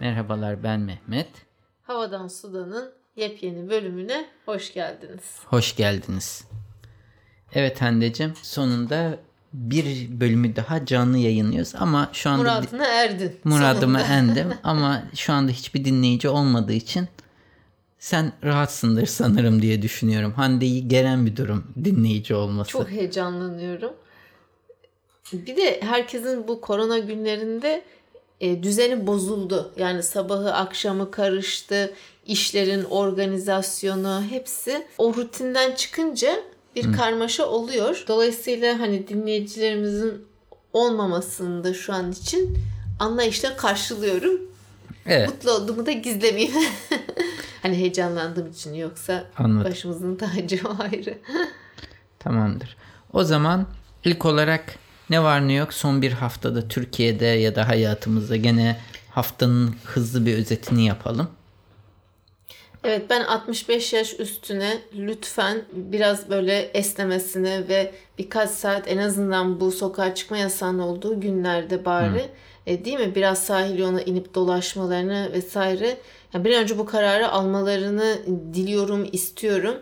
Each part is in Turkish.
Merhabalar ben Mehmet. Havadan Sudan'ın yepyeni bölümüne hoş geldiniz. Hoş geldiniz. Evet Hande'cim sonunda bir bölümü daha canlı yayınlıyoruz ama şu anda Muradına erdin. muradıma endim ama şu anda hiçbir dinleyici olmadığı için sen rahatsındır sanırım diye düşünüyorum. Hande'yi gelen bir durum dinleyici olması. Çok heyecanlanıyorum. Bir de herkesin bu korona günlerinde e, düzeni bozuldu. Yani sabahı akşamı karıştı. işlerin organizasyonu hepsi o rutinden çıkınca bir karmaşa oluyor. Dolayısıyla hani dinleyicilerimizin olmamasını da şu an için anlayışla karşılıyorum. Evet Mutlu olduğumu da gizlemeyeyim. hani heyecanlandığım için yoksa Anladım. başımızın tacı ayrı. tamamdır. O zaman ilk olarak ne var ne yok? Son bir haftada Türkiye'de ya da hayatımızda gene haftanın hızlı bir özetini yapalım. Evet ben 65 yaş üstüne lütfen biraz böyle esnemesini ve birkaç saat en azından bu sokağa çıkma yasağının olduğu günlerde bari e, değil mi? Biraz sahil yoluna inip dolaşmalarını vesaire. Yani bir an önce bu kararı almalarını diliyorum istiyorum.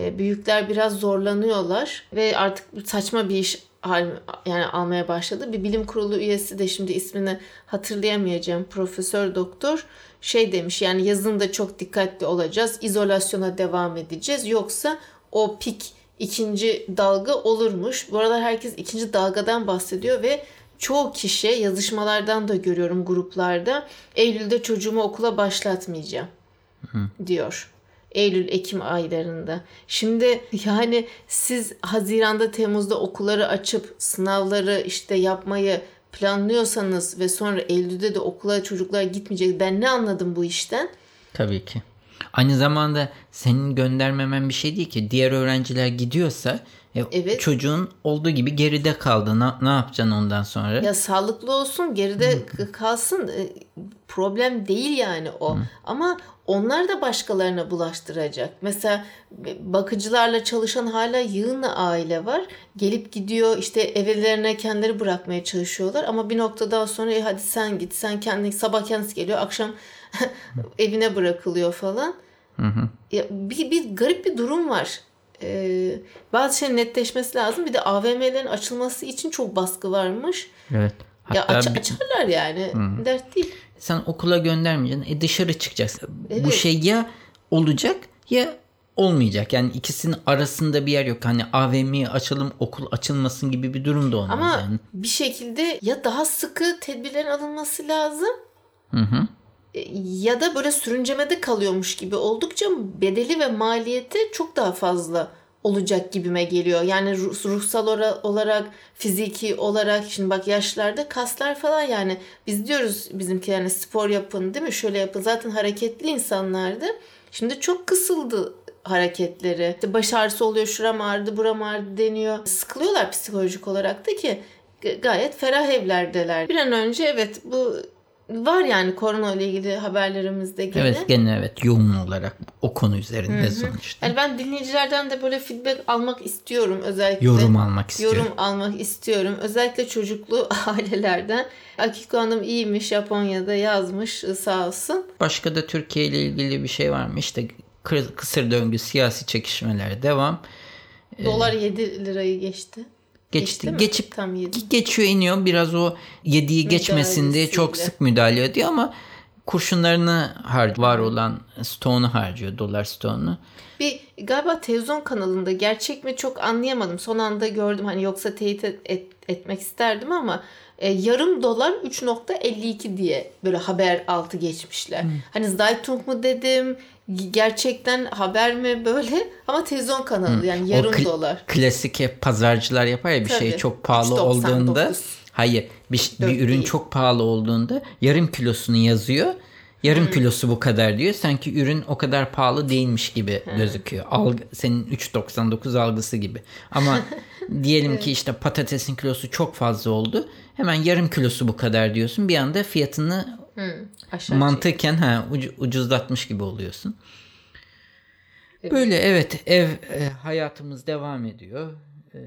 E, büyükler biraz zorlanıyorlar ve artık saçma bir iş yani almaya başladı. Bir bilim kurulu üyesi de şimdi ismini hatırlayamayacağım profesör doktor şey demiş yani yazın da çok dikkatli olacağız. izolasyona devam edeceğiz. Yoksa o pik ikinci dalga olurmuş. Bu aralar herkes ikinci dalgadan bahsediyor ve çoğu kişi yazışmalardan da görüyorum gruplarda Eylül'de çocuğumu okula başlatmayacağım diyor. Eylül Ekim aylarında. Şimdi yani siz Haziran'da Temmuz'da okulları açıp sınavları işte yapmayı planlıyorsanız ve sonra Eylül'de de okula çocuklar gitmeyecek. Ben ne anladım bu işten? Tabii ki. Aynı zamanda senin göndermemen bir şey değil ki. Diğer öğrenciler gidiyorsa e, Evet. çocuğun olduğu gibi geride kaldı. Ne, ne yapacaksın ondan sonra? Ya sağlıklı olsun geride kalsın E, problem değil yani o. Ama onlar da başkalarına bulaştıracak. Mesela bakıcılarla çalışan hala yığınla aile var. Gelip gidiyor işte evlerine kendileri bırakmaya çalışıyorlar. Ama bir noktadan sonra "E, hadi sen git sen kendin sabah kendisi geliyor akşam evine bırakılıyor falan. Ya bir, bir garip bir durum var. Ee, bazı şeylerin netleşmesi lazım. Bir de AVM'lerin açılması için çok baskı varmış. Evet. Ya Hatta aç- bir- açarlar yani. Dert değil. sen okula göndermeyeceksin. E dışarı çıkacaksın. Bu Evet. şey ya olacak ya olmayacak. Yani ikisinin arasında bir yer yok. Hani AVM'yi açalım okul açılmasın gibi bir durum da olmaz Ama yani. bir şekilde ya daha sıkı tedbirlerin alınması lazım. Hı hı. e, Ya da böyle sürüncemede kalıyormuş gibi oldukça bedeli ve maliyeti çok daha fazla olacak gibime geliyor. Yani ruh- ruhsal olarak, fiziki olarak şimdi bak yaşlarda kaslar falan yani biz diyoruz bizimki yani spor yapın değil mi? Şöyle yapın. Zaten hareketli insanlardı. Şimdi çok kısıldı hareketleri. İşte baş ağrısı oluyor, şuram ağrıdı, buram ağrıdı deniyor. Sıkılıyorlar psikolojik olarak da ki gayet ferah evlerdeler. Bir an önce evet bu var yani korona ile ilgili haberlerimizde gene. Evet gene evet yoğun olarak o konu üzerinde sonuçta. Yani ben dinleyicilerden de böyle feedback almak istiyorum özellikle. Yorum almak istiyorum. Yorum almak istiyorum. Özellikle çocuklu ailelerden. Akiko Hanım iyiymiş Japonya'da yazmış sağ olsun. Başka da Türkiye ile ilgili bir şey var mı? İşte kı- kısır döngü siyasi çekişmeler devam. Dolar 7 lirayı geçti. Geçti. mi? Geçip Tam 7. geçiyor iniyor. Biraz o yediği geçmesin diye çok sık müdahale ediyor ama kurşunlarını har var olan stoğunu harcıyor. Dolar stoğunu. Bir galiba televizyon kanalında gerçek mi çok anlayamadım. Son anda gördüm hani yoksa teyit et- etmek isterdim ama e, yarım dolar 3.52 diye böyle haber altı geçmişler. Hani Zeitung mu dedim gerçekten haber mi böyle ama televizyon kanalı yani yarım o kl- dolar. Klasik hep pazarcılar yapar ya bir şey Tabii. çok pahalı 3.99. olduğunda. Hayır bir, bir ürün değil. çok pahalı olduğunda yarım kilosunu yazıyor. Yarım kilosu bu kadar diyor. Sanki ürün o kadar pahalı değilmiş gibi gözüküyor. Algı, senin 3.99 algısı gibi. Ama diyelim ki işte patatesin kilosu çok fazla oldu. Hemen yarım kilosu bu kadar diyorsun. Bir anda fiyatını Aşağı mantıken ha ucu- ucuzlatmış gibi oluyorsun. Böyle evet ev e, hayatımız devam ediyor. E,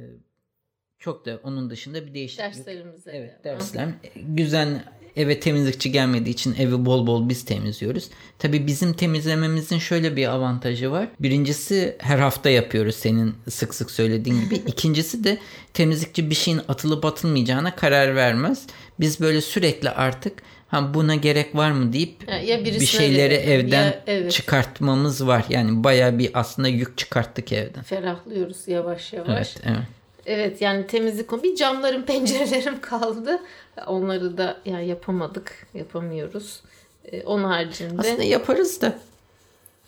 çok da onun dışında bir değişiklik. Derslerimize Evet devam. dersler. Güzel eve temizlikçi gelmediği için evi bol bol biz temizliyoruz. Tabii bizim temizlememizin şöyle bir avantajı var. Birincisi her hafta yapıyoruz senin sık sık söylediğin gibi. İkincisi de temizlikçi bir şeyin atılıp atılmayacağına karar vermez. Biz böyle sürekli artık ha buna gerek var mı deyip Ya- bir şeyleri verelim, evden ya- evet. çıkartmamız var. Yani bayağı bir aslında yük çıkarttık evden. Ferahlıyoruz yavaş yavaş. Evet, evet. Evet yani temizlik. Bir camlarım pencerelerim kaldı. Onları da yani yapamadık. Yapamıyoruz. Ee, onun haricinde Aslında yaparız da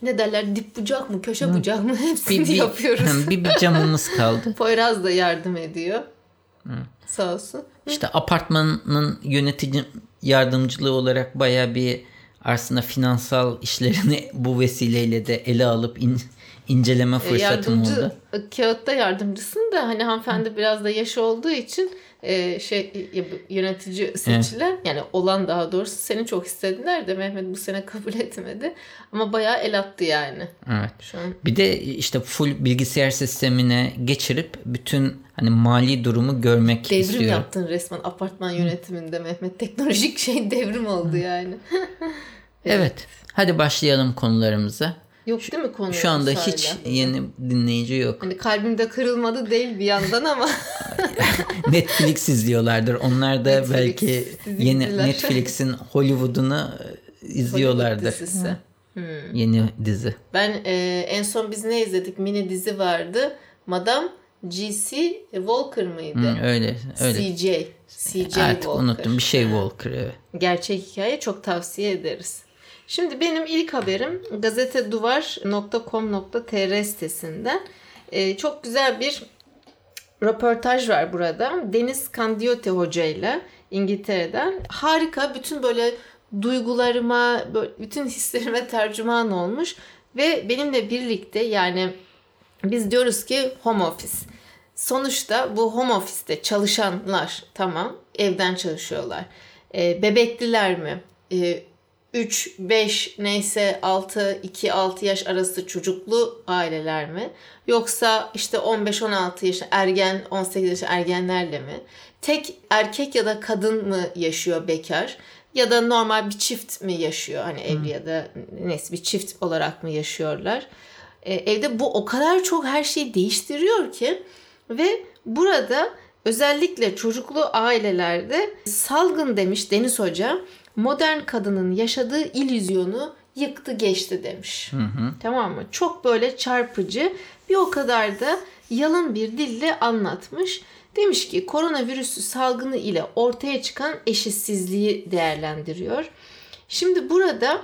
ne derler dip bucak mı köşe bucak mı hepsini bir, bir, yapıyoruz. bir, bir camımız kaldı. Poyraz da yardım ediyor. Sağ olsun. İşte apartmanın yönetici yardımcılığı olarak baya bir aslında finansal işlerini bu vesileyle de ele alıp in- inceleme Ee, fırsatım Yardımcı oldu. kağıtta yardımcısın da hani hanımefendi biraz da yaşı olduğu için e, şey yönetici seçilen yani olan daha doğrusu seni çok istediler de Mehmet bu sene kabul etmedi. Ama bayağı el attı yani Evet. şu an. Bir de işte full bilgisayar sistemine geçirip bütün hani mali durumu görmek Devrim istiyorum. yaptın resmen apartman yönetiminde Mehmet. Teknolojik şey devrim oldu yani. Evet. Hadi başlayalım konularımıza. Yok değil mi konu? Şu anda hala? hiç yeni dinleyici yok. Hani kalbimde kırılmadı değil bir yandan ama Netflix izliyorlardır. Onlar da Netflix, belki yeni. Netflix'in Hollywood'unu izliyorlardır. Hollywood. Hmm. Yeni dizi. Ben e, en son biz ne izledik? Mini dizi vardı. Madame G.C. Walker mıydı? Hı, öyle öyle. CJ. CJ Artık Walker. unuttum. Bir şey Walker. evet. Gerçek hikaye çok tavsiye ederiz. Şimdi benim ilk haberim gazeteduvar.com.tr sitesinden. Ee, çok güzel bir röportaj var burada. Deniz Candioti Hoca ile İngiltere'den. Harika bütün böyle duygularıma, bütün hislerime tercüman olmuş. Ve benimle birlikte yani biz diyoruz ki home office. Sonuçta bu home office'te çalışanlar tamam evden çalışıyorlar. E, bebekliler mi? E, 3, 5 neyse 6, 2, 6 yaş arası çocuklu aileler mi? Yoksa işte 15-16 yaş ergen, 18 yaş ergenlerle mi? Tek erkek ya da kadın mı yaşıyor bekar? Ya da normal bir çift mi yaşıyor? Hani evli ya da neyse bir çift olarak mı yaşıyorlar? E, evde bu o kadar çok her şeyi değiştiriyor ki ve burada özellikle çocuklu ailelerde salgın demiş Deniz Hoca modern kadının yaşadığı illüzyonu yıktı geçti demiş. Tamam mı? Çok böyle çarpıcı bir o kadar da yalın bir dille anlatmış. Demiş ki koronavirüsü salgını ile ortaya çıkan eşitsizliği değerlendiriyor. Şimdi burada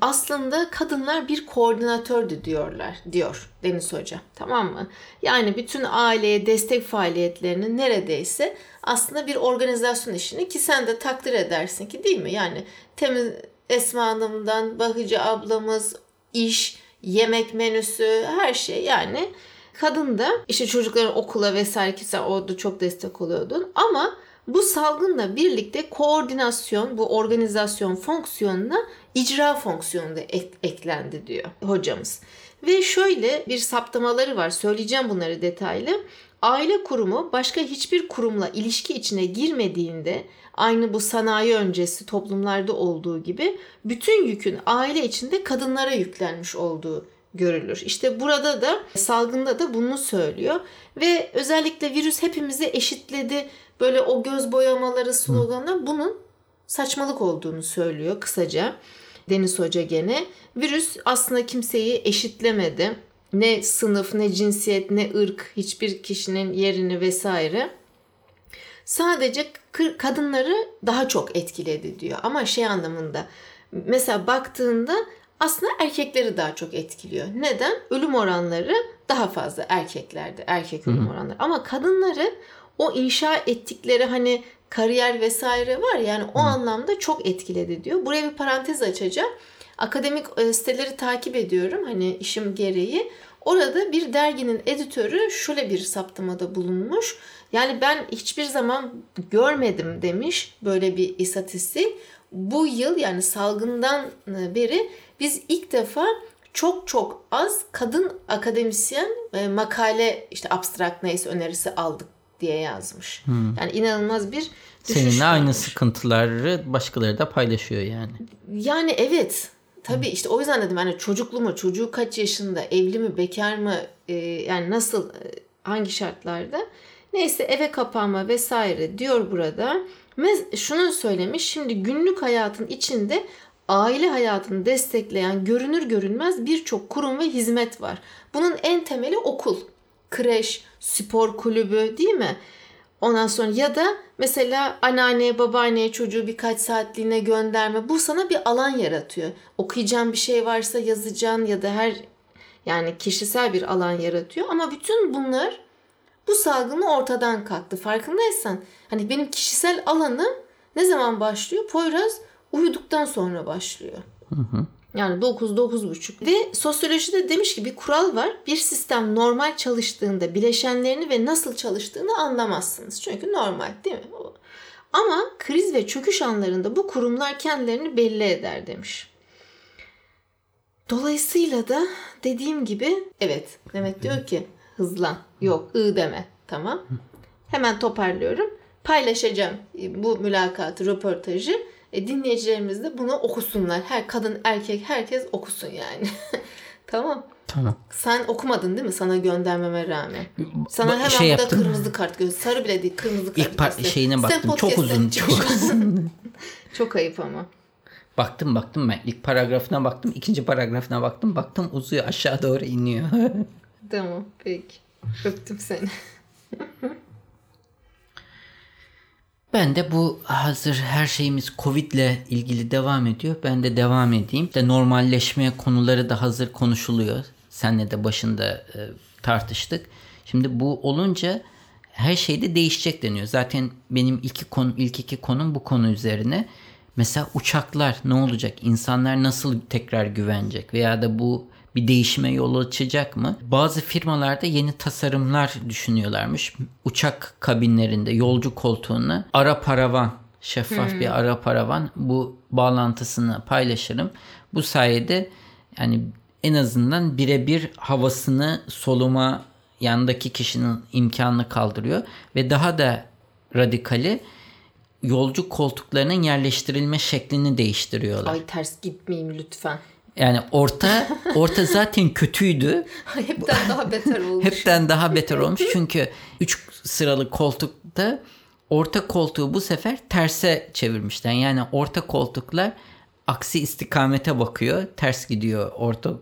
aslında kadınlar bir koordinatördü diyorlar diyor Deniz Hoca. Tamam mı? Yani bütün aileye destek faaliyetlerini neredeyse aslında bir organizasyon işini ki sen de takdir edersin ki değil mi? Yani temiz Esma Hanım'dan Bahıcı ablamız, iş, yemek menüsü her şey yani kadın da işte çocukların okula vesaire ki sen orada çok destek oluyordun ama bu salgınla birlikte koordinasyon, bu organizasyon fonksiyonuna icra fonksiyonu da ek- eklendi diyor hocamız. Ve şöyle bir saptamaları var. Söyleyeceğim bunları detaylı. Aile kurumu başka hiçbir kurumla ilişki içine girmediğinde aynı bu sanayi öncesi toplumlarda olduğu gibi bütün yükün aile içinde kadınlara yüklenmiş olduğu görülür. İşte burada da salgında da bunu söylüyor ve özellikle virüs hepimizi eşitledi. Böyle o göz boyamaları sloganı bunun saçmalık olduğunu söylüyor kısaca. Deniz Hoca gene. Virüs aslında kimseyi eşitlemedi. Ne sınıf, ne cinsiyet, ne ırk, hiçbir kişinin yerini vesaire. Sadece kadınları daha çok etkiledi diyor. Ama şey anlamında mesela baktığında aslında erkekleri daha çok etkiliyor. Neden? Ölüm oranları daha fazla erkeklerde. Erkek ölüm oranları. Ama kadınları o inşa ettikleri hani kariyer vesaire var yani o anlamda çok etkiledi diyor. Buraya bir parantez açacağım. Akademik e, siteleri takip ediyorum hani işim gereği. Orada bir derginin editörü şöyle bir saptamada bulunmuş. Yani ben hiçbir zaman görmedim demiş böyle bir istatistik. Bu yıl yani salgından beri biz ilk defa çok çok az kadın akademisyen e, makale işte abstrakt neyse önerisi aldık diye yazmış. Hmm. Yani inanılmaz bir düşüş Seninle aynı varmış. sıkıntıları başkaları da paylaşıyor yani. Yani evet. Tabii işte o yüzden dedim hani çocuklu mu, çocuğu kaç yaşında, evli mi, bekar mı, e, yani nasıl, e, hangi şartlarda. Neyse eve kapanma vesaire diyor burada. Ve şunu söylemiş şimdi günlük hayatın içinde aile hayatını destekleyen görünür görünmez birçok kurum ve hizmet var. Bunun en temeli okul, kreş, spor kulübü değil mi? Ondan sonra ya da mesela anneanneye babaanneye çocuğu birkaç saatliğine gönderme. Bu sana bir alan yaratıyor. Okuyacağın bir şey varsa yazacağın ya da her yani kişisel bir alan yaratıyor. Ama bütün bunlar bu salgını ortadan kalktı. Farkındaysan hani benim kişisel alanım ne zaman başlıyor? Poyraz uyuduktan sonra başlıyor. Hı hı. Yani 9 9.30 ve sosyolojide demiş ki bir kural var. Bir sistem normal çalıştığında bileşenlerini ve nasıl çalıştığını anlamazsınız. Çünkü normal değil mi? Ama kriz ve çöküş anlarında bu kurumlar kendilerini belli eder demiş. Dolayısıyla da dediğim gibi evet Mehmet diyor ki hızlan. Yok ı deme. Tamam. Hemen toparlıyorum. Paylaşacağım bu mülakatı, röportajı. E, dinleyicilerimiz de bunu okusunlar. Her kadın, erkek, herkes okusun yani. tamam. Tamam. Sen okumadın değil mi sana göndermeme rağmen? Sana hemen şey burada yaptım. kırmızı kart göz. Sarı bile değil kırmızı kart. İlk par- şeyine baktım. Çok uzun. Çok uzun. çok ayıp ama. Baktım baktım ben. İlk paragrafına baktım. ikinci paragrafına baktım. Baktım uzuyor aşağı doğru iniyor. tamam peki. Öptüm seni. Ben de bu hazır her şeyimiz Covid ile ilgili devam ediyor. Ben de devam edeyim. De normalleşme konuları da hazır konuşuluyor. Senle de başında e, tartıştık. Şimdi bu olunca her şeyde değişecek deniyor. Zaten benim iki konu ilk iki konum bu konu üzerine. Mesela uçaklar ne olacak? İnsanlar nasıl tekrar güvenecek? Veya da bu bir değişime yol açacak mı? Bazı firmalarda yeni tasarımlar düşünüyorlarmış. Uçak kabinlerinde yolcu koltuğunu ara paravan şeffaf hmm. bir ara paravan bu bağlantısını paylaşırım. Bu sayede yani en azından birebir havasını soluma yandaki kişinin imkanını kaldırıyor ve daha da radikali yolcu koltuklarının yerleştirilme şeklini değiştiriyorlar. Ay ters gitmeyeyim lütfen. Yani orta orta zaten kötüydü. Hepten daha beter olmuş. Hepten daha beter olmuş. Çünkü 3 sıralı koltukta orta koltuğu bu sefer terse çevirmişler. Yani orta koltuklar aksi istikamete bakıyor. Ters gidiyor orta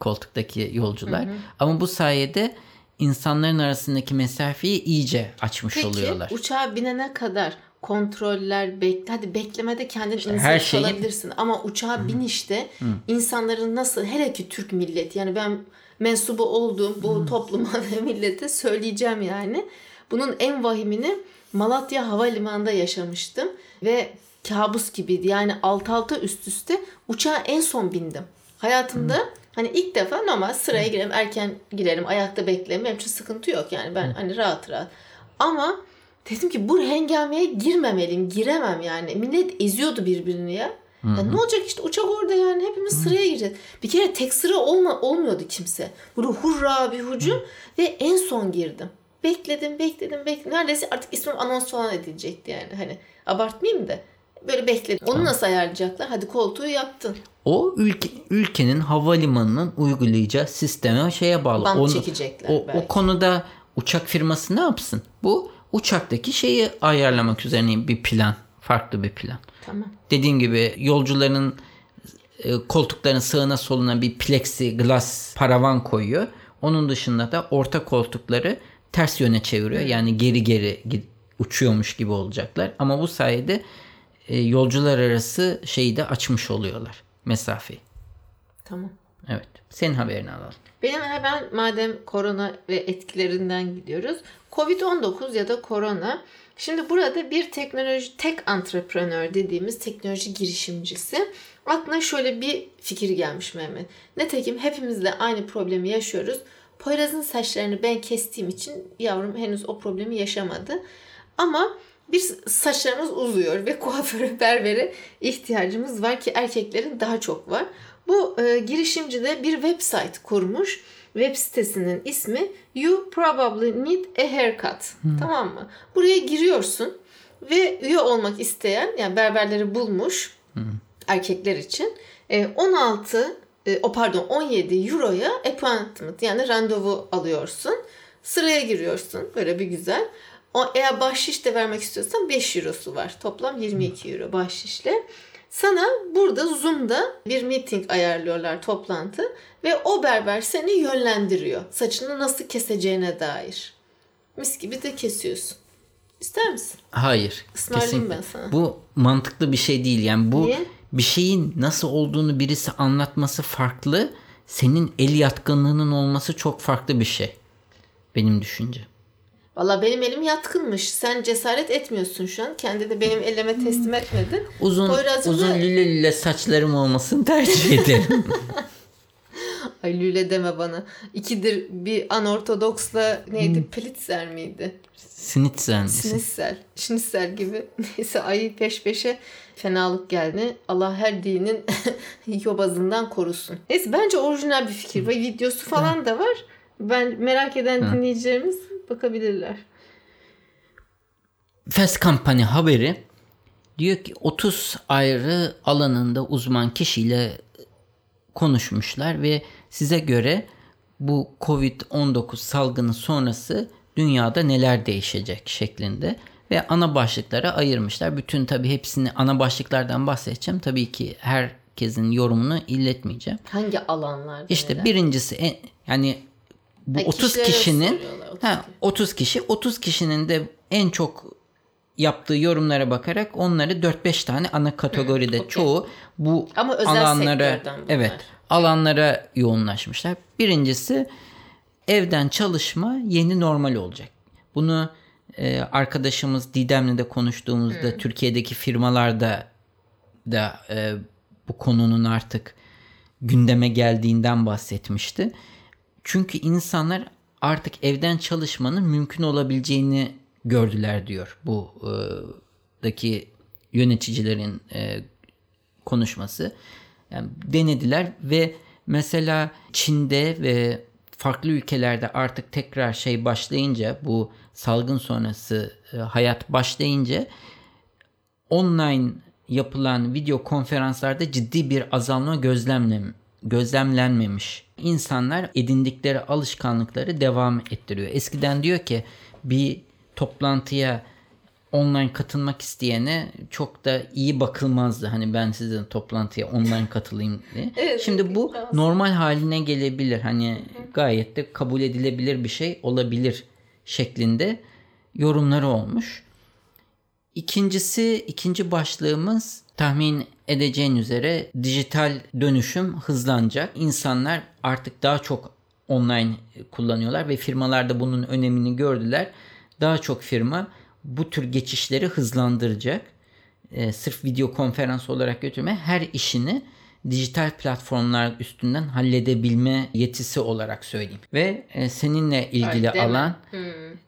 koltuktaki yolcular. Hı hı. Ama bu sayede insanların arasındaki mesafeyi iyice açmış Peki, oluyorlar. Peki uçağa binene kadar kontroller, bek hadi beklemede kendin işte insan şeyi... kalabilirsin ama uçağa Hı. binişte insanların nasıl hele ki Türk milleti yani ben mensubu olduğum bu topluma ve millete söyleyeceğim yani. Bunun en vahimini Malatya Havalimanı'nda yaşamıştım ve kabus gibiydi. Yani alt alta üst üste uçağa en son bindim. Hayatımda Hı. hani ilk defa normal sıraya girelim, erken girelim, ayakta bekleyelim. Benim için sıkıntı yok yani ben hani rahat rahat. Ama Dedim ki bu hengameye girmemeliyim. Giremem yani. Millet eziyordu birbirini ya. Ya ne olacak işte uçak orada yani hepimiz sıraya gireceğiz. Bir kere tek sıra olma, olmuyordu kimse. Böyle hurra bir hücum ve en son girdim. Bekledim, bekledim, bekledim. Neredeyse artık ismim anons falan edilecekti yani. Hani abartmayayım da. Böyle bekledim. Onu nasıl ayarlayacaklar? Hadi koltuğu yaptın. O ülke, ülkenin havalimanının uygulayacağı sisteme şeye bağlı. Bant Onu, çekecekler o, belki. o konuda uçak firması ne yapsın? Bu uçaktaki şeyi ayarlamak üzerine bir plan. Farklı bir plan. Tamam. Dediğim gibi yolcuların e, koltukların sağına soluna bir plexi glass paravan koyuyor. Onun dışında da orta koltukları ters yöne çeviriyor. Yani geri geri uçuyormuş gibi olacaklar. Ama bu sayede e, yolcular arası şeyi de açmış oluyorlar. Mesafeyi. Tamam. Evet. Senin haberini alalım. Benim hemen madem korona ve etkilerinden gidiyoruz. Covid-19 ya da korona. Şimdi burada bir teknoloji tek entrepreneur dediğimiz teknoloji girişimcisi aklına şöyle bir fikir gelmiş Mehmet. Netekim hepimiz de aynı problemi yaşıyoruz. Poyraz'ın saçlarını ben kestiğim için yavrum henüz o problemi yaşamadı. Ama bir saçlarımız uzuyor ve kuaföre, berbere ihtiyacımız var ki erkeklerin daha çok var. Bu e, girişimci de bir website kurmuş web sitesinin ismi You Probably Need a Haircut. Tamam mı? Buraya giriyorsun ve üye olmak isteyen yani berberleri bulmuş erkekler için e, 16 e, o pardon 17 euroya appointment yani randevu alıyorsun. Sıraya giriyorsun böyle bir güzel. O, eğer bahşiş de vermek istiyorsan 5 eurosu var. Toplam 22 euro bahşişle. Sana burada Zoom'da bir meeting ayarlıyorlar toplantı ve o berber seni yönlendiriyor. Saçını nasıl keseceğine dair. Mis gibi de kesiyorsun. İster misin? Hayır. Ismarlayayım ben sana. Bu mantıklı bir şey değil. Yani bu Niye? bir şeyin nasıl olduğunu birisi anlatması farklı. Senin el yatkınlığının olması çok farklı bir şey. Benim düşünce. Valla benim elim yatkınmış. Sen cesaret etmiyorsun şu an. Kendi de benim elime teslim etmedin. Uzun Poyraz'cığım uzun lüle lüle saçlarım olmasını tercih ederim. Ay lüle deme bana. İkidir bir anortodoksla neydi? Plitzer miydi? Snitzel? Şnitsel. Şnitsel gibi. Neyse ay peş peşe fenalık geldi. Allah her dinin yobazından korusun. Neyse bence orijinal bir fikir. Ve videosu falan da var. Ben merak eden dinleyicilerimiz bakabilirler. Fast Company haberi diyor ki 30 ayrı alanında uzman kişiyle konuşmuşlar ve size göre bu Covid-19 salgını sonrası dünyada neler değişecek şeklinde ve ana başlıklara ayırmışlar. Bütün tabii hepsini ana başlıklardan bahsedeceğim. Tabii ki herkesin yorumunu illetmeyeceğim. Hangi alanlarda? İşte neler? birincisi yani bu Ha, 30 kişilere kişinin soruyorlar, 30 ha, 30 kişi 30 kişinin de en çok yaptığı yorumlara bakarak onları 4-5 tane ana kategoride okey. çoğu bu Ama özel alanlara evet alanlara yoğunlaşmışlar. Birincisi evden çalışma yeni normal olacak. Bunu e, arkadaşımız Didem'le de konuştuğumuzda Türkiye'deki firmalarda da e, bu konunun artık gündeme geldiğinden bahsetmişti. Çünkü insanlar artık evden çalışmanın mümkün olabileceğini gördüler diyor bu e, daki yöneticilerin e, konuşması. Yani denediler ve mesela Çin'de ve farklı ülkelerde artık tekrar şey başlayınca bu salgın sonrası e, hayat başlayınca online yapılan video konferanslarda ciddi bir azalma gözlemlem gözlemlenmemiş. İnsanlar edindikleri alışkanlıkları devam ettiriyor. Eskiden diyor ki bir toplantıya online katılmak isteyene çok da iyi bakılmazdı. Hani ben sizin toplantıya online katılayım diye. Evet, Şimdi bu biraz. normal haline gelebilir. Hani gayet de kabul edilebilir bir şey olabilir şeklinde yorumları olmuş. İkincisi, ikinci başlığımız tahmin edeceğin üzere dijital dönüşüm hızlanacak. İnsanlar artık daha çok online kullanıyorlar ve firmalar da bunun önemini gördüler. Daha çok firma bu tür geçişleri hızlandıracak. Ee, sırf video konferans olarak götürme her işini dijital platformlar üstünden halledebilme yetisi olarak söyleyeyim. Ve e, seninle ilgili deme. alan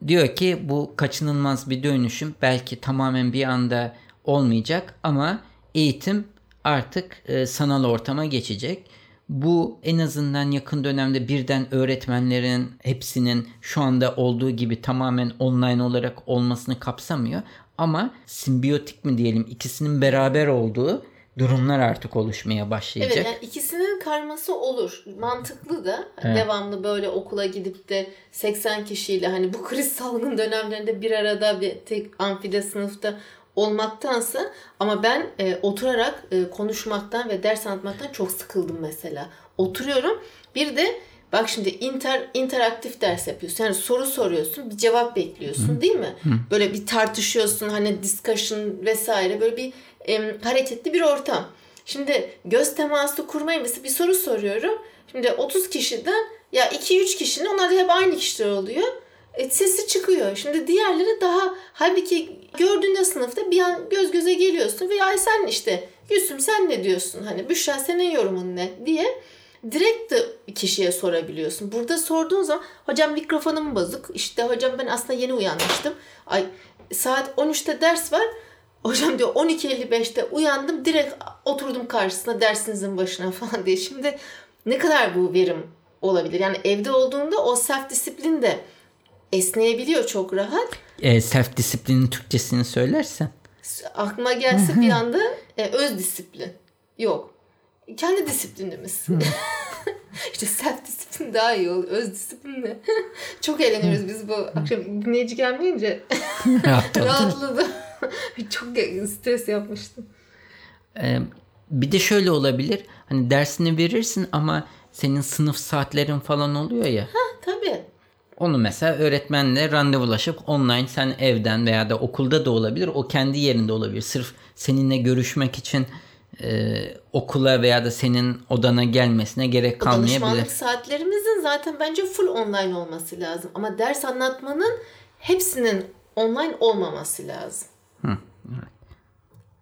diyor ki bu kaçınılmaz bir dönüşüm. Belki tamamen bir anda olmayacak ama eğitim artık e, sanal ortama geçecek. Bu en azından yakın dönemde birden öğretmenlerin hepsinin şu anda olduğu gibi tamamen online olarak olmasını kapsamıyor. Ama simbiyotik mi diyelim ikisinin beraber olduğu durumlar artık oluşmaya başlayacak. Evet yani ikisinin karması olur. Mantıklı da Evet. devamlı böyle okula gidip de 80 kişiyle hani bu kriz salgın dönemlerinde bir arada bir tek amfide sınıfta olmaktansa ama ben e, oturarak e, konuşmaktan ve ders anlatmaktan çok sıkıldım mesela. Oturuyorum bir de bak şimdi inter interaktif ders yapıyorsun. Yani soru soruyorsun, bir cevap bekliyorsun değil mi? Böyle bir tartışıyorsun hani discussion vesaire böyle bir em, hareketli bir ortam. Şimdi göz teması kurmayı mesela bir soru soruyorum. Şimdi 30 kişiden ya 2-3 kişinin onlar da hep aynı kişiler oluyor. E, sesi çıkıyor. Şimdi diğerleri daha halbuki gördüğünde sınıfta bir an göz göze geliyorsun ve ay sen işte Gülsüm sen ne diyorsun? Hani Büşra senin yorumun ne diye direkt de kişiye sorabiliyorsun. Burada sorduğun zaman hocam mikrofonum bozuk. İşte hocam ben aslında yeni uyanmıştım. Ay saat 13'te ders var. Hocam diyor 12.55'te uyandım direkt oturdum karşısına dersinizin başına falan diye. Şimdi ne kadar bu verim olabilir. Yani evde olduğunda o self disiplin de esneyebiliyor çok rahat. E, self disiplinin Türkçesini söylersen. Aklıma gelse bir anda e, öz disiplin. Yok. Kendi disiplinimiz. işte self disiplin daha iyi olur. Öz disiplin ne? Çok eğleniyoruz biz bu akşam dinleyici gelmeyince. Rahatladım. Çok stres yapmıştım. Ee, bir de şöyle olabilir. Hani dersini verirsin ama senin sınıf saatlerin falan oluyor ya. Ha tabii. Onu mesela öğretmenle randevulaşıp online sen evden veya da okulda da olabilir. O kendi yerinde olabilir. Sırf seninle görüşmek için e, okula veya da senin odana gelmesine gerek kalmayabilir. Danışmanlık saatlerimizin zaten bence full online olması lazım. Ama ders anlatmanın hepsinin online olmaması lazım.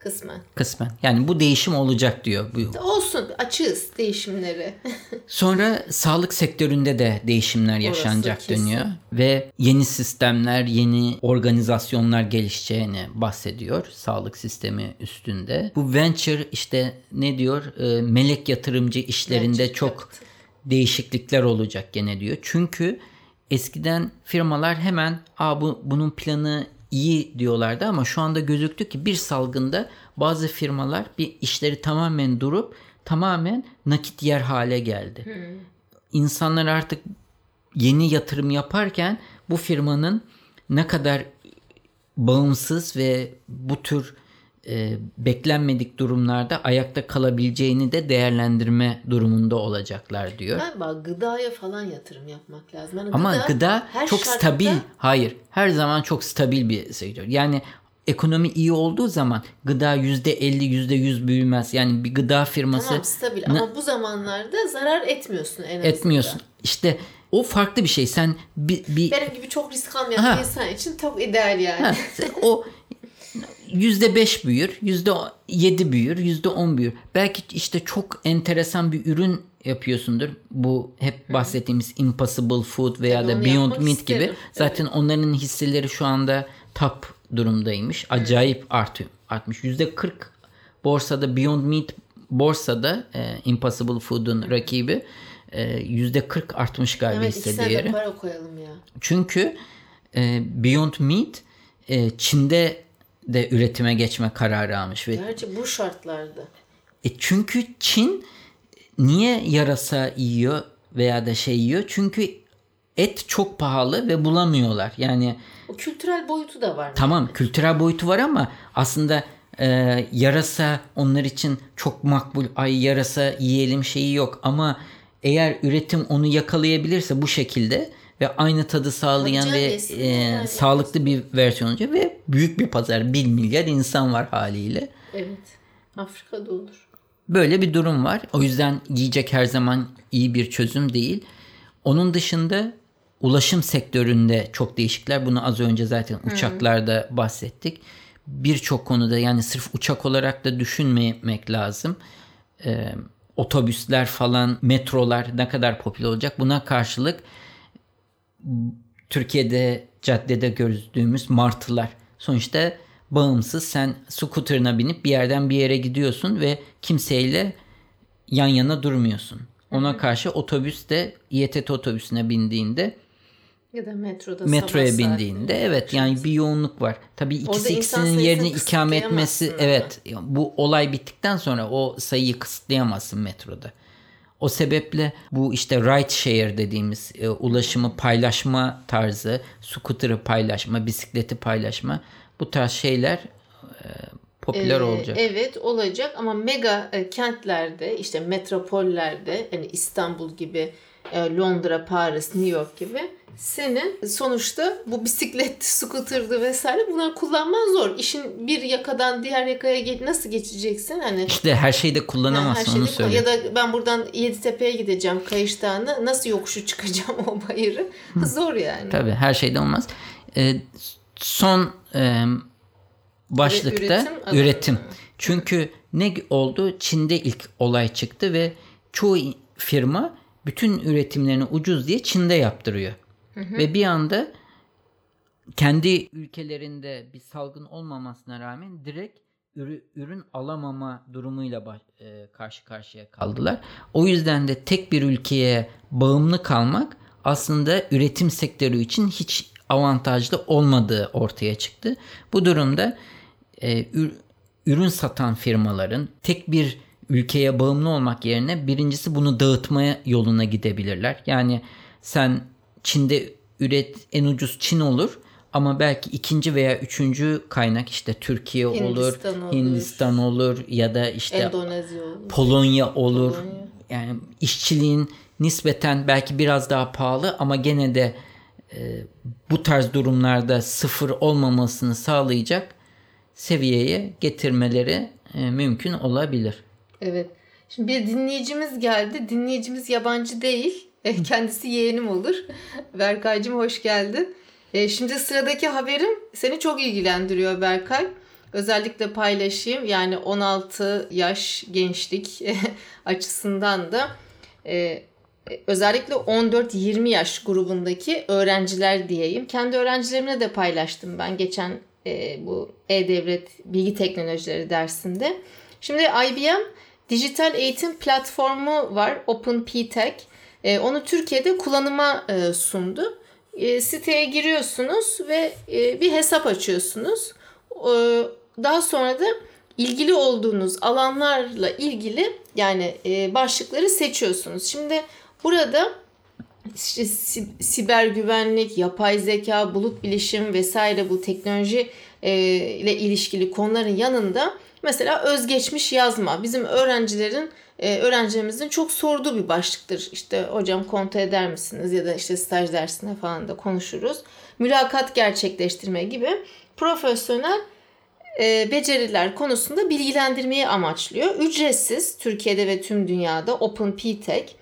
Kısmen. Kısmen. Yani bu değişim olacak diyor. Bu. Olsun. Açığız değişimleri. Sonra sağlık sektöründe de değişimler yaşanacak Orası dönüyor. Kesin. Ve yeni sistemler, yeni organizasyonlar gelişeceğini bahsediyor sağlık sistemi üstünde. Bu venture işte ne diyor? E, melek yatırımcı işlerinde venture çok capital. değişiklikler olacak gene diyor. Çünkü eskiden firmalar hemen Aa, bu, bunun planı iyi diyorlardı ama şu anda gözüktü ki bir salgında bazı firmalar bir işleri tamamen durup tamamen nakit yer hale geldi. Hmm. İnsanlar artık yeni yatırım yaparken bu firmanın ne kadar bağımsız ve bu tür e, beklenmedik durumlarda ayakta kalabileceğini de değerlendirme durumunda olacaklar diyor. Galiba gıdaya falan yatırım yapmak lazım. Yani Ama gıda, gıda çok şartta... stabil. Hayır. Her zaman çok stabil bir sektör. Yani ekonomi iyi olduğu zaman gıda %50 %100 büyümez. Yani bir gıda firması... Tamam stabil ama bu zamanlarda zarar etmiyorsun en azından. Etmiyorsun. İşte o farklı bir şey. Sen bir, bir... benim gibi çok risk almayan bir insan için çok ideal yani. Ha, o yüzde beş büyür, yüzde yedi büyür, yüzde on büyür. Belki işte çok enteresan bir ürün yapıyorsundur. Bu hep bahsettiğimiz Impossible Food veya Tabii da Beyond Meat gibi. Zaten evet. onların hisseleri şu anda top durumdaymış. Acayip artıyor, artmış. Yüzde kırk borsada Beyond Meat borsada e, Impossible Food'un rakibi e, yüzde kırk artmış galiba evet, hisse değeri. para koyalım ya. Çünkü e, Beyond Meat e, Çin'de de üretime geçme kararı almış. Ve Gerçi bu şartlarda. E çünkü Çin niye yarasa yiyor veya da şey yiyor? Çünkü et çok pahalı ve bulamıyorlar. Yani o kültürel boyutu da var. Tamam, yani. kültürel boyutu var ama aslında e, yarasa onlar için çok makbul. Ay yarasa yiyelim şeyi yok ama eğer üretim onu yakalayabilirse bu şekilde ve aynı tadı sağlayan ve e, sağlıklı bir versiyon olacak ve büyük bir pazar 1 milyar insan var haliyle. Evet. Afrika'da olur. Böyle bir durum var. O yüzden yiyecek her zaman iyi bir çözüm değil. Onun dışında ulaşım sektöründe çok değişikler. Bunu az önce zaten uçaklarda bahsettik. Birçok konuda yani sırf uçak olarak da düşünmemek lazım. Ee, otobüsler falan, metrolar ne kadar popüler olacak. Buna karşılık Türkiye'de caddede gördüğümüz martılar. Sonuçta bağımsız sen scooter'ına binip bir yerden bir yere gidiyorsun ve kimseyle yan yana durmuyorsun. Ona karşı otobüste İETT otobüsüne bindiğinde ya da metroda metroya bindiğinde evet yani bir yoğunluk var. Tabii ikisi ikisinin yerini ikame etmesi evet bu olay bittikten sonra o sayıyı kısıtlayamazsın metroda. O sebeple bu işte ride share dediğimiz e, ulaşımı paylaşma tarzı, scooter'ı paylaşma, bisikleti paylaşma bu tarz şeyler e, popüler ee, olacak. Evet olacak ama mega e, kentlerde işte metropollerde yani İstanbul gibi e, Londra, Paris, New York gibi senin sonuçta bu bisiklet, scooter'dı vesaire bunlar kullanman zor. İşin bir yakadan diğer yakaya nasıl geçeceksin? Hani İşte her şeyde kullanamazsın yani onu söyle. Ya da ben buradan Yeditepe'ye gideceğim Kayış Dağı'na nasıl yokuşu çıkacağım o bayırı? zor yani. Tabii her şeyde olmaz. Ee, son e, başlıkta üretim. üretim. Çünkü ne oldu? Çin'de ilk olay çıktı ve çoğu firma bütün üretimlerini ucuz diye Çin'de yaptırıyor. Hı. Ve bir anda kendi ülkelerinde bir salgın olmamasına rağmen direkt ürün alamama durumuyla e, karşı karşıya kaldılar. O yüzden de tek bir ülkeye bağımlı kalmak aslında üretim sektörü için hiç avantajlı olmadığı ortaya çıktı. Bu durumda e, ürün satan firmaların tek bir ülkeye bağımlı olmak yerine birincisi bunu dağıtmaya yoluna gidebilirler. Yani sen Çin'de üret en ucuz Çin olur ama belki ikinci veya üçüncü kaynak işte Türkiye Hindistan olur, Hindistan olur ya da işte Endonezya olur. Polonya olur. Polonya. Yani işçiliğin nispeten belki biraz daha pahalı ama gene de e, bu tarz durumlarda sıfır olmamasını sağlayacak seviyeye getirmeleri e, mümkün olabilir. Evet. Şimdi bir dinleyicimiz geldi. Dinleyicimiz yabancı değil. E, kendisi yeğenim olur. Berkaycığım hoş geldin. E, şimdi sıradaki haberim seni çok ilgilendiriyor Berkay. Özellikle paylaşayım. Yani 16 yaş gençlik açısından da e, özellikle 14-20 yaş grubundaki öğrenciler diyeyim. Kendi öğrencilerimle de paylaştım ben geçen e, bu e-devlet bilgi teknolojileri dersinde. Şimdi IBM dijital eğitim platformu var OpenPTech. E, onu Türkiye'de kullanıma e, sundu. E, siteye giriyorsunuz ve e, bir hesap açıyorsunuz. E, daha sonra da ilgili olduğunuz alanlarla ilgili yani e, başlıkları seçiyorsunuz. Şimdi burada işte siber güvenlik, yapay zeka, bulut bilişim vesaire bu teknoloji e, ile ilişkili konuların yanında mesela özgeçmiş yazma bizim öğrencilerin e, öğrencilerimizin çok sorduğu bir başlıktır. İşte hocam kontrol eder misiniz ya da işte staj dersine falan da konuşuruz. Mülakat gerçekleştirme gibi profesyonel e, beceriler konusunda bilgilendirmeyi amaçlıyor. Ücretsiz Türkiye'de ve tüm dünyada OpenPTech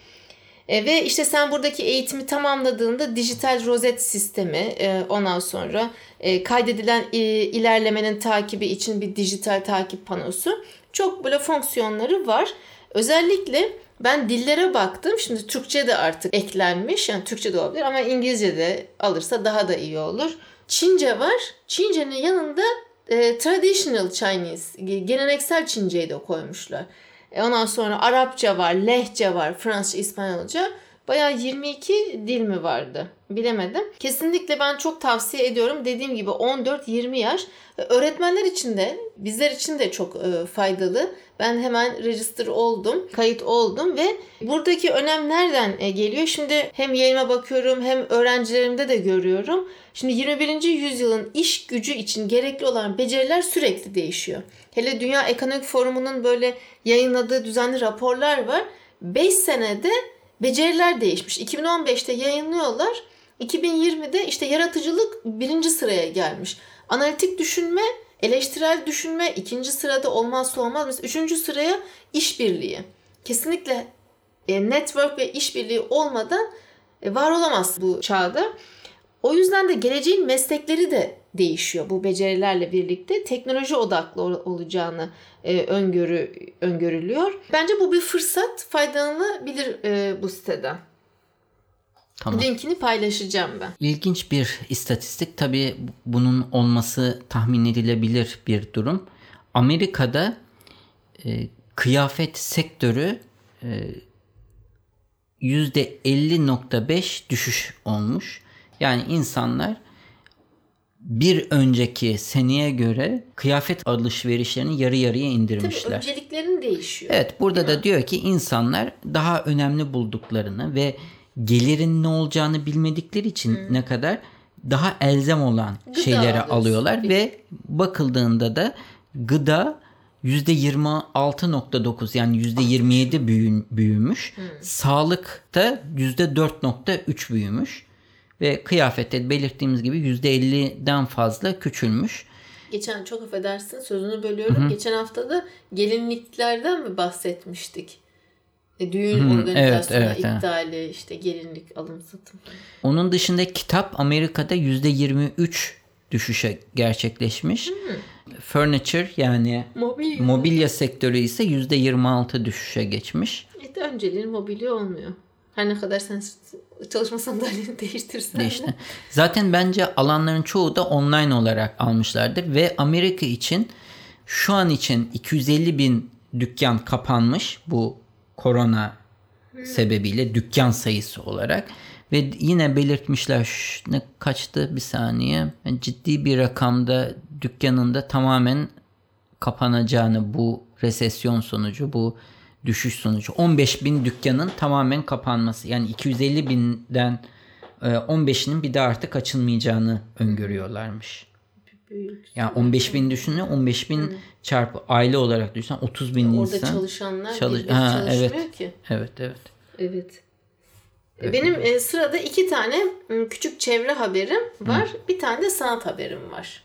e, ve işte sen buradaki eğitimi tamamladığında dijital rozet sistemi e, ondan sonra e, kaydedilen e, ilerlemenin takibi için bir dijital takip panosu çok böyle fonksiyonları var. Özellikle ben dillere baktım. Şimdi Türkçe de artık eklenmiş. Yani Türkçe de olabilir ama İngilizce de alırsa daha da iyi olur. Çince var. Çince'nin yanında e, traditional Chinese, geleneksel Çince'yi de koymuşlar. E ondan sonra Arapça var, Lehçe var, Fransızca, İspanyolca. Bayağı 22 dil mi vardı? Bilemedim. Kesinlikle ben çok tavsiye ediyorum. Dediğim gibi 14-20 yaş. Öğretmenler için de bizler için de çok e, faydalı. Ben hemen register oldum, kayıt oldum ve buradaki önem nereden e, geliyor? Şimdi hem yayıma bakıyorum hem öğrencilerimde de görüyorum. Şimdi 21. yüzyılın iş gücü için gerekli olan beceriler sürekli değişiyor. Hele Dünya Ekonomik Forumu'nun böyle yayınladığı düzenli raporlar var. 5 senede beceriler değişmiş. 2015'te yayınlıyorlar. 2020'de işte yaratıcılık birinci sıraya gelmiş. Analitik düşünme, eleştirel düşünme ikinci sırada olmazsa olmaz. Mesela üçüncü sıraya işbirliği. Kesinlikle e, network ve işbirliği olmadan e, var olamaz bu çağda. O yüzden de geleceğin meslekleri de değişiyor bu becerilerle birlikte. Teknoloji odaklı olacağını e, öngörü öngörülüyor. Bence bu bir fırsat faydalanabilir e, bu siteden. Tamam. Linkini paylaşacağım ben. İlginç bir istatistik. Tabii bunun olması tahmin edilebilir bir durum. Amerika'da e, kıyafet sektörü e, %50.5 düşüş olmuş. Yani insanlar bir önceki seneye göre kıyafet alışverişlerini yarı yarıya indirmişler. Tabii önceliklerin değişiyor. Evet burada da diyor ki insanlar daha önemli bulduklarını ve gelirin ne olacağını bilmedikleri için hmm. ne kadar daha elzem olan gıda şeyleri alıyorlar ve bakıldığında da gıda %26.9 yani %27 büyün, büyümüş. Hmm. Sağlık da %4.3 büyümüş ve kıyafette belirttiğimiz gibi %50'den fazla küçülmüş. Geçen çok affedersin sözünü bölüyorum. Hı-hı. Geçen hafta da gelinliklerden mi bahsetmiştik? E, düğün hmm, organizasyonu evet, evet, iptali evet. işte gelinlik alım satım. Onun dışında kitap Amerika'da %23 düşüşe gerçekleşmiş. Hmm. Furniture yani mobilya. mobilya sektörü ise %26 düşüşe geçmiş. Evet önceliğin mobilya olmuyor. Her ne kadar sen çalışma sandalyeni değiştirsen Değişti. de. Zaten bence alanların çoğu da online olarak almışlardır ve Amerika için Şu an için 250 bin dükkan kapanmış bu korona sebebiyle dükkan sayısı olarak. Ve yine belirtmişler şş, ne kaçtı bir saniye Yani ciddi bir rakamda dükkanında tamamen kapanacağını bu resesyon sonucu bu düşüş sonucu 15 bin dükkanın tamamen kapanması yani 250 binden e, 15'inin bir daha artık açılmayacağını öngörüyorlarmış. Büyük. Yani 15 bin düşünün 15 bin çarpı aile olarak düşünsen 30 bin Orada insan. çalışanlar Çalış- Ha, çalışmıyor evet. ki. Evet evet. Evet. E, Benim e, sırada iki tane m, küçük çevre haberim var. Bir tane de sanat haberim var.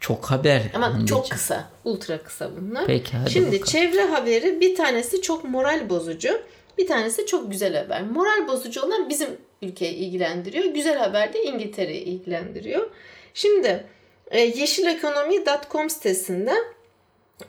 Çok haber. Ama Handeci. çok kısa. Ultra kısa bunlar. Peki, hadi Şimdi bakalım. çevre haberi bir tanesi çok moral bozucu. Bir tanesi çok güzel haber. Moral bozucu olan bizim ülkeyi ilgilendiriyor. Güzel haber de İngiltere'yi ilgilendiriyor. Şimdi e, yeşilekonomi.com sitesinde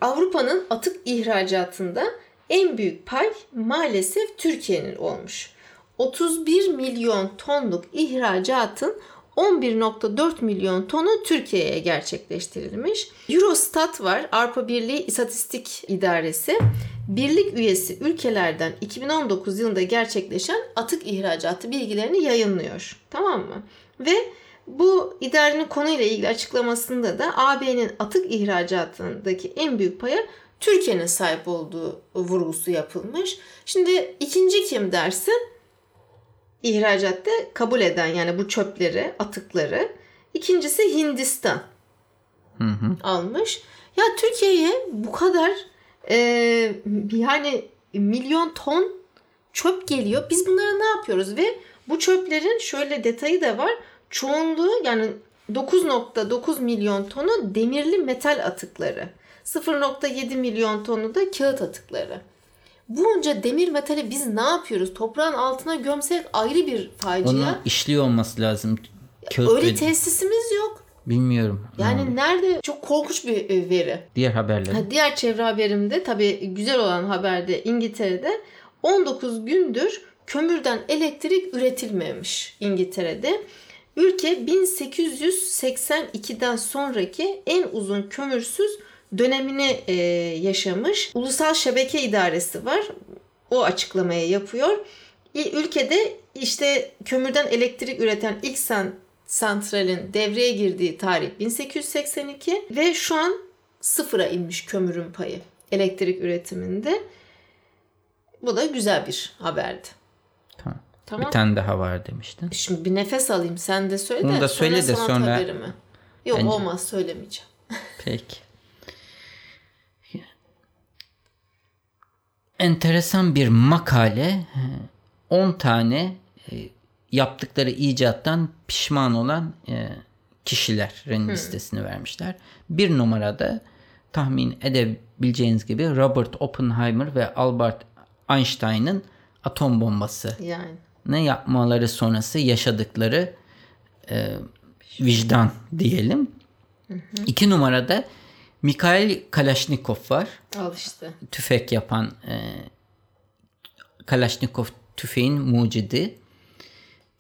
Avrupa'nın atık ihracatında en büyük pay maalesef Türkiye'nin olmuş. 31 milyon tonluk ihracatın 11.4 milyon tonu Türkiye'ye gerçekleştirilmiş. Eurostat var, Avrupa Birliği İstatistik İdaresi. Birlik üyesi ülkelerden 2019 yılında gerçekleşen atık ihracatı bilgilerini yayınlıyor. Tamam mı? Ve bu idarenin konuyla ilgili açıklamasında da AB'nin atık ihracatındaki en büyük paya Türkiye'nin sahip olduğu vurgusu yapılmış. Şimdi ikinci kim dersin? İhracatta kabul eden yani bu çöpleri, atıkları. İkincisi Hindistan Hı hı. almış. Ya Türkiye'ye bu kadar e, yani milyon ton çöp geliyor. Biz bunlara ne yapıyoruz? Ve bu çöplerin şöyle detayı da var. Çoğunluğu yani 9.9 milyon tonu demirli metal atıkları. 0.7 milyon tonu da kağıt atıkları. Bunca demir metali biz ne yapıyoruz? Toprağın altına gömsek ayrı bir facia. Onu işliyor olması lazım. Kağıt Öyle ve- tesisimiz yok. Bilmiyorum. Yani Hmm. nerede? Çok korkunç bir e, veri. Diğer haberler. Ha, Diğer çevre haberimde tabii güzel olan haberde İngiltere'de 19 gündür kömürden elektrik üretilmemiş İngiltere'de. Ülke 1882'den sonraki en uzun kömürsüz dönemini e, yaşamış. Ulusal Şebeke İdaresi var. O açıklamayı yapıyor. Ülkede işte kömürden elektrik üreten ilk san- santralin devreye girdiği tarih 1882 ve şu an sıfıra inmiş kömürün payı elektrik üretiminde. Bu da güzel bir haberdi. Tamam. Tamam. Bir tane daha var demiştin. Şimdi bir nefes alayım sen de söyle. Onu da söyle de sonra- haberimi. Yok Bence- olmaz söylemeyeceğim. Peki. Enteresan bir makale. 10 tane e, yaptıkları icattan pişman olan e, kişilerin listesini vermişler. Bir numarada tahmin edebileceğiniz gibi Robert Oppenheimer ve Albert Einstein'ın atom bombası Yani. ne yapmaları sonrası yaşadıkları e, vicdan diyelim. İki numarada Mikhail Kalashnikov var. Al işte. Tüfek yapan e, Kalashnikov tüfeğin mucidi.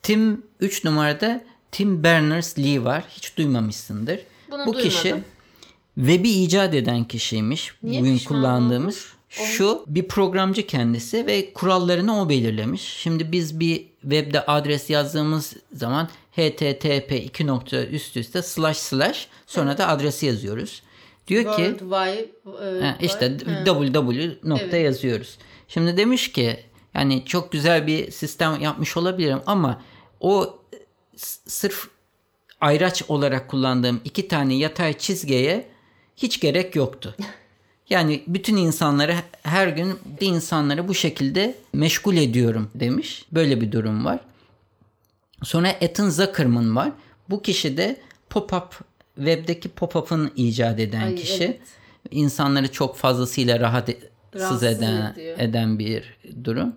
Tim 3 numarada Tim Berners-Lee var. Hiç duymamışsındır. Bunu Bu kişi duymadım. web'i icat eden kişiymiş. Niye Bugün kullandığımız. olmuş? Şu bir programcı kendisi ve kurallarını o belirlemiş. Şimdi biz bir webde adres yazdığımız zaman http iki nokta üst üste slash slash sonra da adresi yazıyoruz. Diyor ki World Wide, e, işte Wide- www nokta yazıyoruz. Şimdi demiş ki yani çok güzel bir sistem yapmış olabilirim ama o sırf ayraç olarak kullandığım iki tane yatay çizgiye hiç gerek yoktu. Yani bütün insanları her gün de insanları bu şekilde meşgul ediyorum demiş. Böyle bir durum var. Sonra Ethan Zuckerman var. Bu kişi de pop-up webdeki pop-up'ın icat eden Ay, kişi. evet. İnsanları çok fazlasıyla rahatsız Rahatsız eden ediyor. eden bir durum.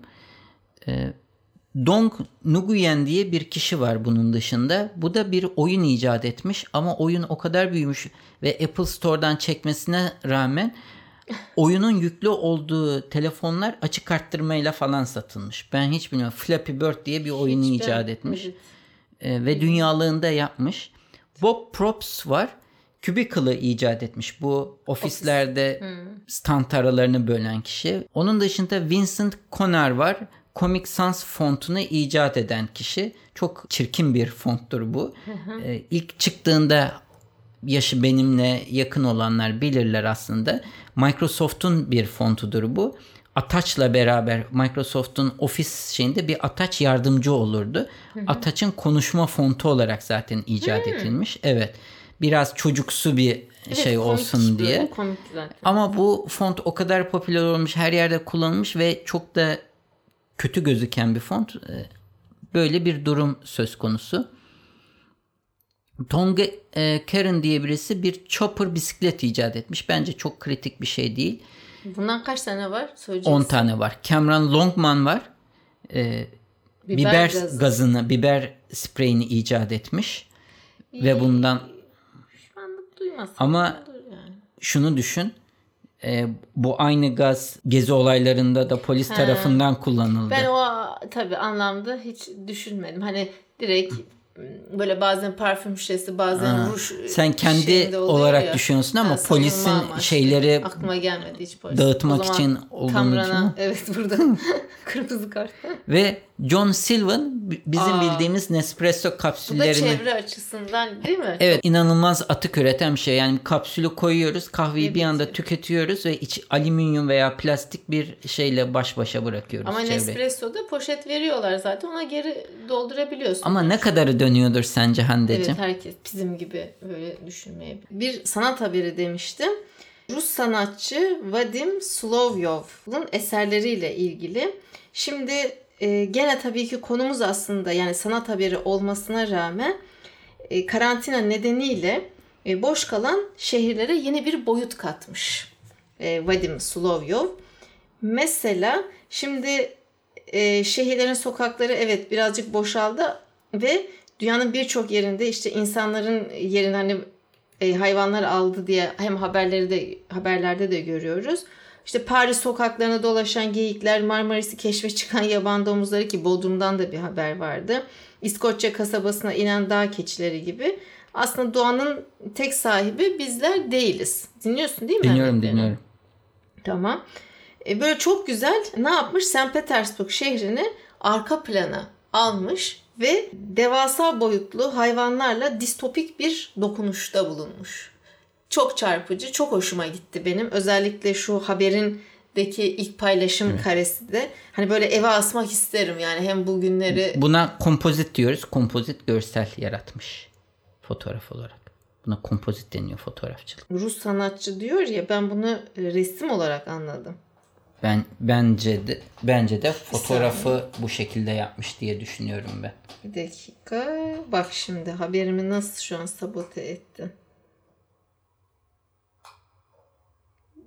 Ee, Dong Nguyen diye bir kişi var bunun dışında. Bu da bir oyun icat etmiş ama oyun o kadar büyümüş ve Apple Store'dan çekmesine rağmen oyunun yüklü olduğu telefonlar açık arttırmayla falan satılmış. Ben hiç bilmiyorum. Flappy Bird diye bir oyunu Hiç ben- icat etmiş. evet. Ee, ve dünyalığında yapmış. Bob Props var. Cubicle'ı icat etmiş. Bu ofislerde stand aralarını bölen kişi. Onun dışında Vincent Conner var. Comic Sans fontunu icat eden kişi. Çok çirkin bir fonttur bu. Ee, ilk çıktığında yaşı benimle yakın olanlar bilirler aslında. Microsoft'un bir fontudur bu. Ataç'la beraber Microsoft'un ofis şeyinde bir Ataç yardımcı olurdu. Ataç'ın konuşma fontu olarak zaten icat edilmiş. Evet. Biraz çocuksu bir Evet, şey olsun diye. Komik zaten. Ama bu font o kadar popüler olmuş, her yerde kullanılmış ve çok da kötü gözüken bir font. Ee, Böyle bir durum söz konusu. Tonga e, Karen diye birisi bir chopper bisiklet icat etmiş. Bence çok kritik bir şey değil. Bundan kaç tane var? Söyleyeceksin. 10 tane var. Cameron Longman var. Ee, biber, gazı. gazını, biber spreyini icat etmiş. Ve bundan Pişmanlık duymasın. Ama- yani. şunu düşün. e, bu aynı gaz gezi olaylarında da polis tarafından kullanıldı. Ben o tabii anlamda hiç düşünmedim. Hani direkt böyle bazen parfüm şişesi bazen Ha, ruj sen kendi olarak ya. düşünüyorsun ama Ha, polisin amaçlı. şeyleri aklıma gelmedi hiç polis. dağıtmak için olduğunu Kamran'a- evet burada kırmızı kart. ve John Sylvan bi- bizim Aa. bildiğimiz Nespresso Bu da kapsüllerini çevre açısından değil mi? Evet inanılmaz atık üreten bir şey. Yani kapsülü koyuyoruz, kahveyi bir Evet. anda tüketiyoruz ve iç alüminyum veya plastik bir şeyle baş başa bırakıyoruz Ama çevreyi. Nespresso'da poşet veriyorlar zaten ona geri doldurabiliyorsun. Ama ne kadarı dönüyordur sence Hande'cim? Evet herkes bizim gibi böyle düşünmeyebilir. Bir sanat haberi demiştim. Rus sanatçı Vadim Solovyov'un eserleriyle ilgili. Şimdi e, gene tabii ki konumuz aslında yani sanat haberi olmasına rağmen e, karantina nedeniyle e, boş kalan şehirlere yeni bir boyut katmış e, Vadim Solovyov. Mesela şimdi e, şehirlerin sokakları evet birazcık boşaldı ve dünyanın birçok yerinde işte insanların yerini hani e, hayvanlar aldı diye hem haberleri de haberlerde de görüyoruz. İşte Paris sokaklarına dolaşan geyikler, Marmaris'i keşfe çıkan yaban domuzları ki Bodrum'dan da bir haber vardı. İskoçya kasabasına inen dağ keçileri gibi. Aslında doğanın tek sahibi bizler değiliz. Dinliyorsun değil mi? Dinliyorum dinliyorum. Tamam. E, böyle çok güzel ne yapmış? St. Petersburg şehrini arka plana almış ve devasa boyutlu hayvanlarla distopik bir dokunuşta bulunmuş. Çok çarpıcı, çok hoşuma gitti benim. Özellikle şu haberindeki ilk paylaşım karesi de hani böyle eve asmak isterim yani hem bugünleri Buna kompozit diyoruz. Kompozit görsel yaratmış fotoğraf olarak. Buna kompozit deniyor fotoğrafçılık. Rus sanatçı diyor ya ben bunu e, resim olarak anladım. Ben bence de bence de fotoğrafı bu şekilde yapmış diye düşünüyorum ben. Bir dakika. Bak şimdi haberimi nasıl şu an sabote ettin. Hmm,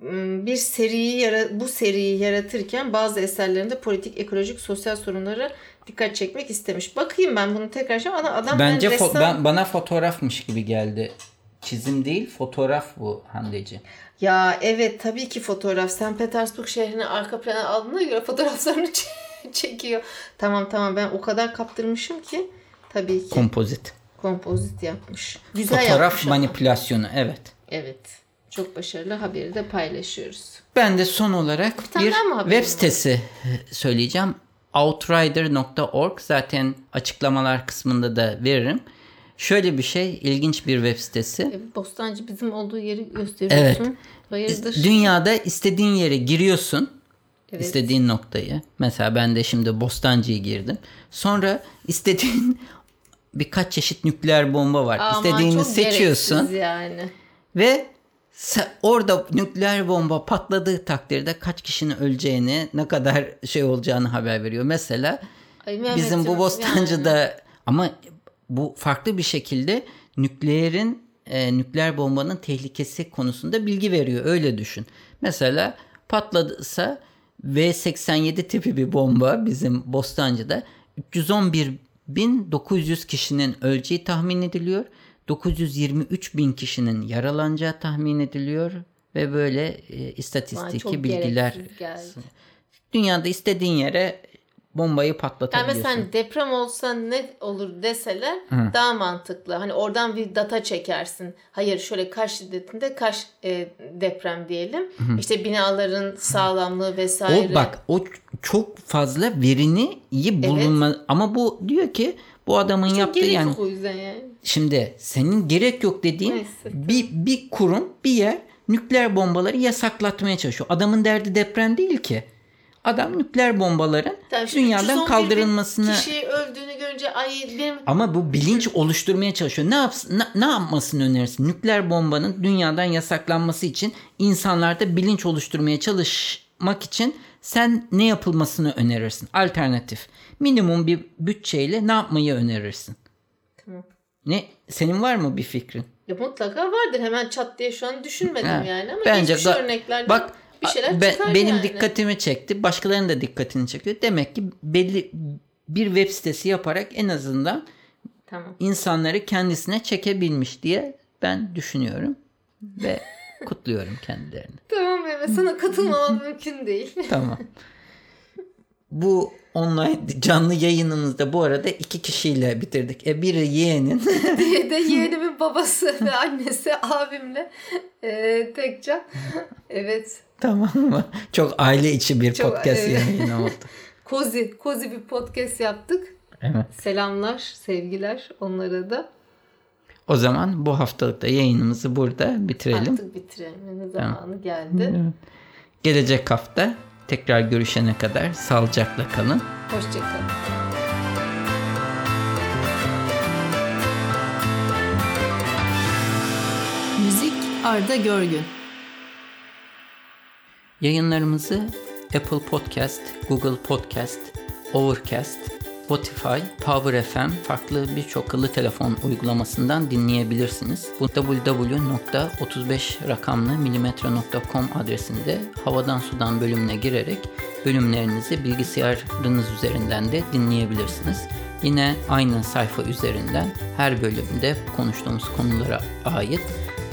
Bir seriyi bu seriyi yaratırken bazı eserlerinde politik, ekolojik, sosyal sorunlara dikkat çekmek istemiş. Bakayım ben bunu tekrar şey ama adam Bence ben ressam- ben bana fotoğrafmış gibi geldi. Çizim değil, fotoğraf bu Handeci. Ya evet tabii ki fotoğraf. St. Petersburg şehrini arka plana aldığına göre fotoğraflarını çekiyor. Tamam tamam ben o kadar kaptırmışım ki tabii ki Kompozit. kompozit yapmış. Güzel Fotoğraf yapmış ama. manipülasyonu evet. Evet. Çok başarılı haberi de paylaşıyoruz. Ben de son olarak bir haberin web sitesi söyleyeceğim. Outrider.org zaten açıklamalar kısmında da veririm. Şöyle bir şey, ilginç bir web sitesi. Evet, Bostancı bizim olduğu yeri gösteriyorsun. Hayırdır? Dünyada istediğin yere giriyorsun. Evet. istediğin noktayı. Mesela ben de şimdi Bostancı'ya girdim. Sonra istediğin birkaç çeşit nükleer bomba var. Aman, İstediğini çok seçiyorsun yani. ve orada nükleer bomba patladığı takdirde kaç kişinin öleceğini, ne kadar şey olacağını haber veriyor. Mesela Ay bizim bu yani. Bostancı'da ama bu farklı bir şekilde nükleerin e, nükleer bombanın tehlikesi konusunda bilgi veriyor. Öyle düşün. Mesela patladıysa V87 tipi bir bomba bizim Bostancı'da 311.900 kişinin öleceği tahmin ediliyor. 923 bin kişinin yaralanacağı tahmin ediliyor ve böyle e, istatistiki bilgiler. Dünyada istediğin yere bombayı Yani patlatabiliyorsun. mesela hani deprem olsa ne olur deseler daha mantıklı. Hani oradan bir data çekersin. Hayır şöyle kaç şiddetinde kaç e, deprem diyelim. İşte binaların sağlamlığı vesaire. O bak o çok fazla verini iyi bulunma ama bu diyor ki bu adamın yaptığı Gerek yani yok o yüzden yani. şimdi senin gerek yok dediğin Neyse. bir bir kurum bir yer nükleer bombaları yasaklatmaya çalışıyor. Adamın derdi deprem değil ki. Adam nükleer bombaların Tabii dünyadan 311 bin kaldırılmasını Kişi öldüğünü görünce ay benim ama bu bilinç oluşturmaya çalışıyor. Ne yapsın ne, ne yapmasını önerirsin? Nükleer bombanın dünyadan yasaklanması için insanlarda bilinç oluşturmaya çalışmak için sen ne yapılmasını önerirsin? Alternatif. Minimum bir bütçeyle ne yapmayı önerirsin? Tamam. Ne senin var mı bir fikrin? Ya mutlaka vardır. Hemen çat diye şu an düşünmedim Ha, yani ama bence geçmiş ga- örneklerden bak bir şeyler be- çıkar benim yani. dikkatimi çekti. Başkalarının da dikkatini çekiyor. Demek ki belli bir web sitesi yaparak en azından Tamam. insanları kendisine çekebilmiş diye ben düşünüyorum ve kutluyorum kendilerini. Tamam Mehmet sana katılmamam mümkün değil. Tamam. Bu online canlı yayınımızda bu arada iki kişiyle bitirdik. E biri yeğenin. diye de yeğenimin babası ve annesi abimle e, Tekcan. Evet. tamam mı? Çok aile içi bir Çok, podcast evet. yayını oldu. Kozi, kozi bir podcast yaptık. Evet. Selamlar, sevgiler onlara da. O zaman bu haftalık da yayınımızı burada bitirelim. Artık bitiremenin zamanı geldi. Gelecek hafta tekrar görüşene kadar sağlıcakla kalın. Hoşçakalın. Müzik Arda Görgün. Yayınlarımızı Apple Podcast, Google Podcast, Overcast, Spotify, Power FM farklı birçok akıllı telefon uygulamasından dinleyebilirsiniz. Bu www.35 rakamlı adresinde havadan sudan bölümüne girerek bölümlerinizi bilgisayarınız üzerinden de dinleyebilirsiniz. Yine aynı sayfa üzerinden her bölümde konuştuğumuz konulara ait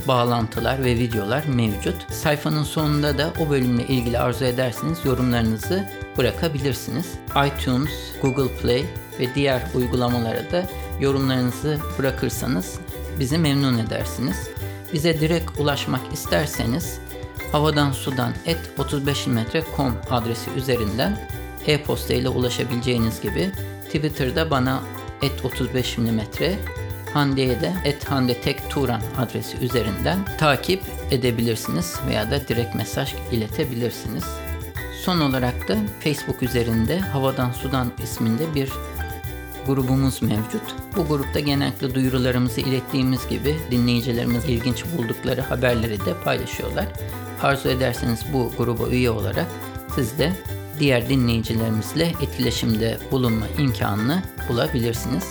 bağlantılar ve videolar mevcut. Sayfanın sonunda da o bölümle ilgili arzu ederseniz yorumlarınızı bırakabilirsiniz. iTunes, Google Play ve diğer uygulamalara da yorumlarınızı bırakırsanız bizi memnun edersiniz. Bize direkt ulaşmak isterseniz havadan sudan et 35mm.com adresi üzerinden e-posta ile ulaşabileceğiniz gibi Twitter'da bana et 35 mm Hande'ye de et Hande Tek Turan adresi üzerinden takip edebilirsiniz veya da direkt mesaj iletebilirsiniz. Son olarak da Facebook üzerinde Havadan Sudan isminde bir grubumuz mevcut. Bu grupta genellikle duyurularımızı ilettiğimiz gibi dinleyicilerimiz ilginç buldukları haberleri de paylaşıyorlar. Arzu ederseniz bu gruba üye olarak siz de diğer dinleyicilerimizle etkileşimde bulunma imkanını bulabilirsiniz.